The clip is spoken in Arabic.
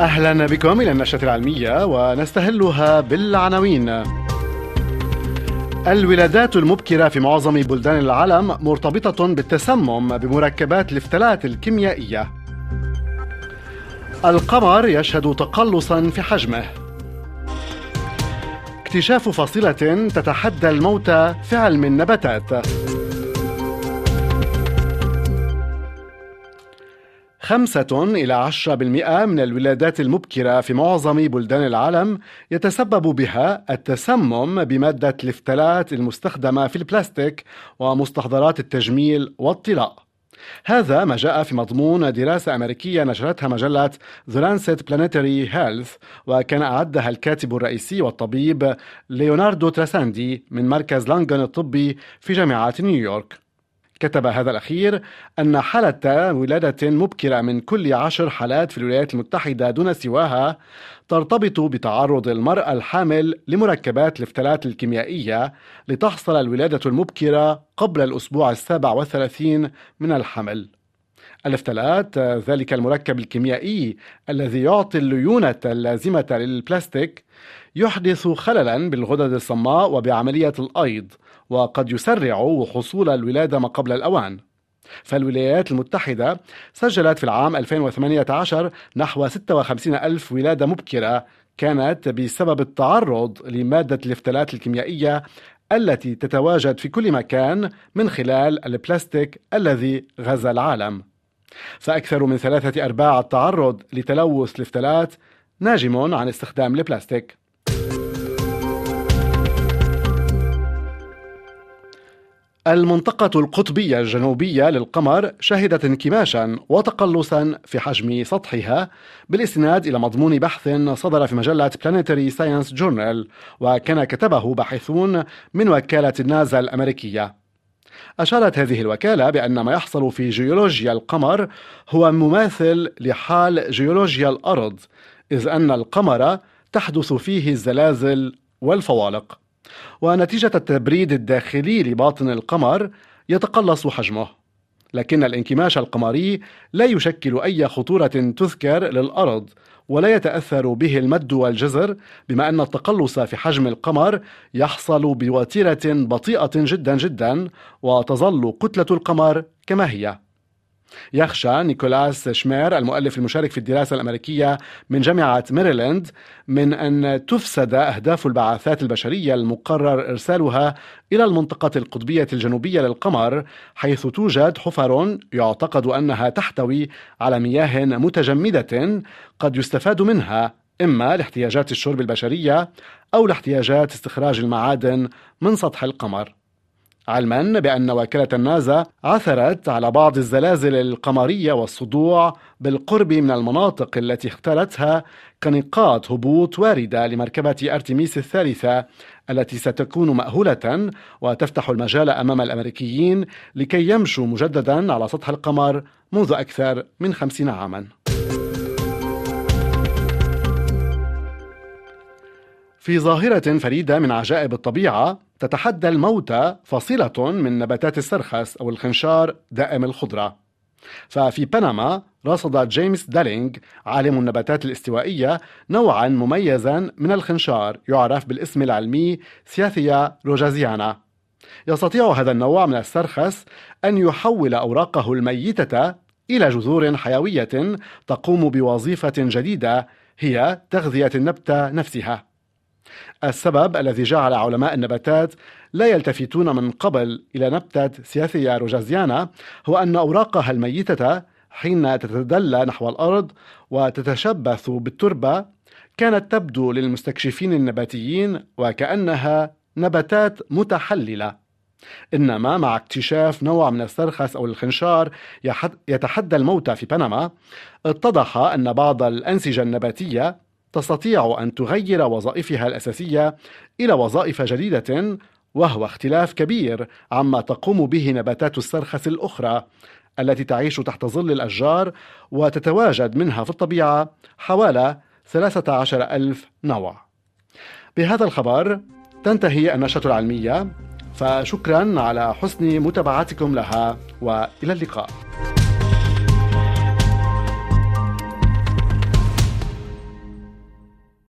أهلا بكم إلى النشرة العلمية ونستهلها بالعناوين. الولادات المبكرة في معظم بلدان العالم مرتبطة بالتسمم بمركبات الافتلات الكيميائية. القمر يشهد تقلصا في حجمه. اكتشاف فصيلة تتحدى الموت في علم النباتات. خمسة إلى عشرة بالمئة من الولادات المبكرة في معظم بلدان العالم يتسبب بها التسمم بمادة الافتلات المستخدمة في البلاستيك ومستحضرات التجميل والطلاء. هذا ما جاء في مضمون دراسة أمريكية نشرتها مجلة The Lancet Planetary Health وكان أعدها الكاتب الرئيسي والطبيب ليوناردو تراساندي من مركز لانجن الطبي في جامعة نيويورك. كتب هذا الأخير أن حالة ولادة مبكرة من كل عشر حالات في الولايات المتحدة دون سواها ترتبط بتعرض المرأة الحامل لمركبات الافتلات الكيميائية لتحصل الولادة المبكرة قبل الأسبوع السابع والثلاثين من الحمل. الافتلات ذلك المركب الكيميائي الذي يعطي الليونة اللازمة للبلاستيك يحدث خللا بالغدد الصماء وبعملية الأيض وقد يسرع حصول الولادة ما قبل الأوان. فالولايات المتحدة سجلت في العام 2018 نحو 56 ألف ولادة مبكرة كانت بسبب التعرض لمادة الافتلات الكيميائية التي تتواجد في كل مكان من خلال البلاستيك الذي غزا العالم. فأكثر من ثلاثة أرباع التعرض لتلوث الافتلات ناجم عن استخدام البلاستيك. المنطقة القطبية الجنوبية للقمر شهدت انكماشا وتقلصا في حجم سطحها بالاستناد إلى مضمون بحث صدر في مجلة Planetary Science Journal وكان كتبه باحثون من وكالة النازا الأمريكية. أشارت هذه الوكالة بأن ما يحصل في جيولوجيا القمر هو مماثل لحال جيولوجيا الأرض إذ أن القمر تحدث فيه الزلازل والفوالق. ونتيجة التبريد الداخلي لباطن القمر يتقلص حجمه. لكن الانكماش القمري لا يشكل أي خطورة تذكر للأرض ولا يتأثر به المد والجزر بما أن التقلص في حجم القمر يحصل بوتيرة بطيئة جدا جدا وتظل كتلة القمر كما هي. يخشى نيكولاس شمير المؤلف المشارك في الدراسة الأمريكية من جامعة ميريلاند من أن تفسد أهداف البعثات البشرية المقرر إرسالها إلى المنطقة القطبية الجنوبية للقمر حيث توجد حفر يعتقد أنها تحتوي على مياه متجمدة قد يستفاد منها إما لاحتياجات الشرب البشرية أو لاحتياجات استخراج المعادن من سطح القمر. علما بأن وكالة النازا عثرت على بعض الزلازل القمرية والصدوع بالقرب من المناطق التي اختارتها كنقاط هبوط واردة لمركبة أرتميس الثالثة التي ستكون مأهولة وتفتح المجال أمام الأمريكيين لكي يمشوا مجددا على سطح القمر منذ أكثر من خمسين عاما. في ظاهرة فريدة من عجائب الطبيعة تتحدى الموت فصيلة من نباتات السرخس أو الخنشار دائم الخضرة. ففي بنما رصد جيمس دالينج عالم النباتات الاستوائية نوعا مميزا من الخنشار يعرف بالاسم العلمي سياثيا روجازيانا. يستطيع هذا النوع من السرخس أن يحول أوراقه الميتة إلى جذور حيوية تقوم بوظيفة جديدة هي تغذية النبتة نفسها. السبب الذي جعل علماء النباتات لا يلتفتون من قبل إلى نبتة سياثيا روجازيانا هو أن أوراقها الميتة حين تتدلى نحو الأرض وتتشبث بالتربة كانت تبدو للمستكشفين النباتيين وكأنها نباتات متحللة. إنما مع اكتشاف نوع من السرخس أو الخنشار يتحدى الموتى في بنما اتضح أن بعض الأنسجة النباتية تستطيع أن تغير وظائفها الأساسية إلى وظائف جديدة وهو اختلاف كبير عما تقوم به نباتات السرخس الأخرى التي تعيش تحت ظل الأشجار وتتواجد منها في الطبيعة حوالي 13 ألف نوع. بهذا الخبر تنتهي النشرة العلمية فشكرا على حسن متابعتكم لها وإلى اللقاء.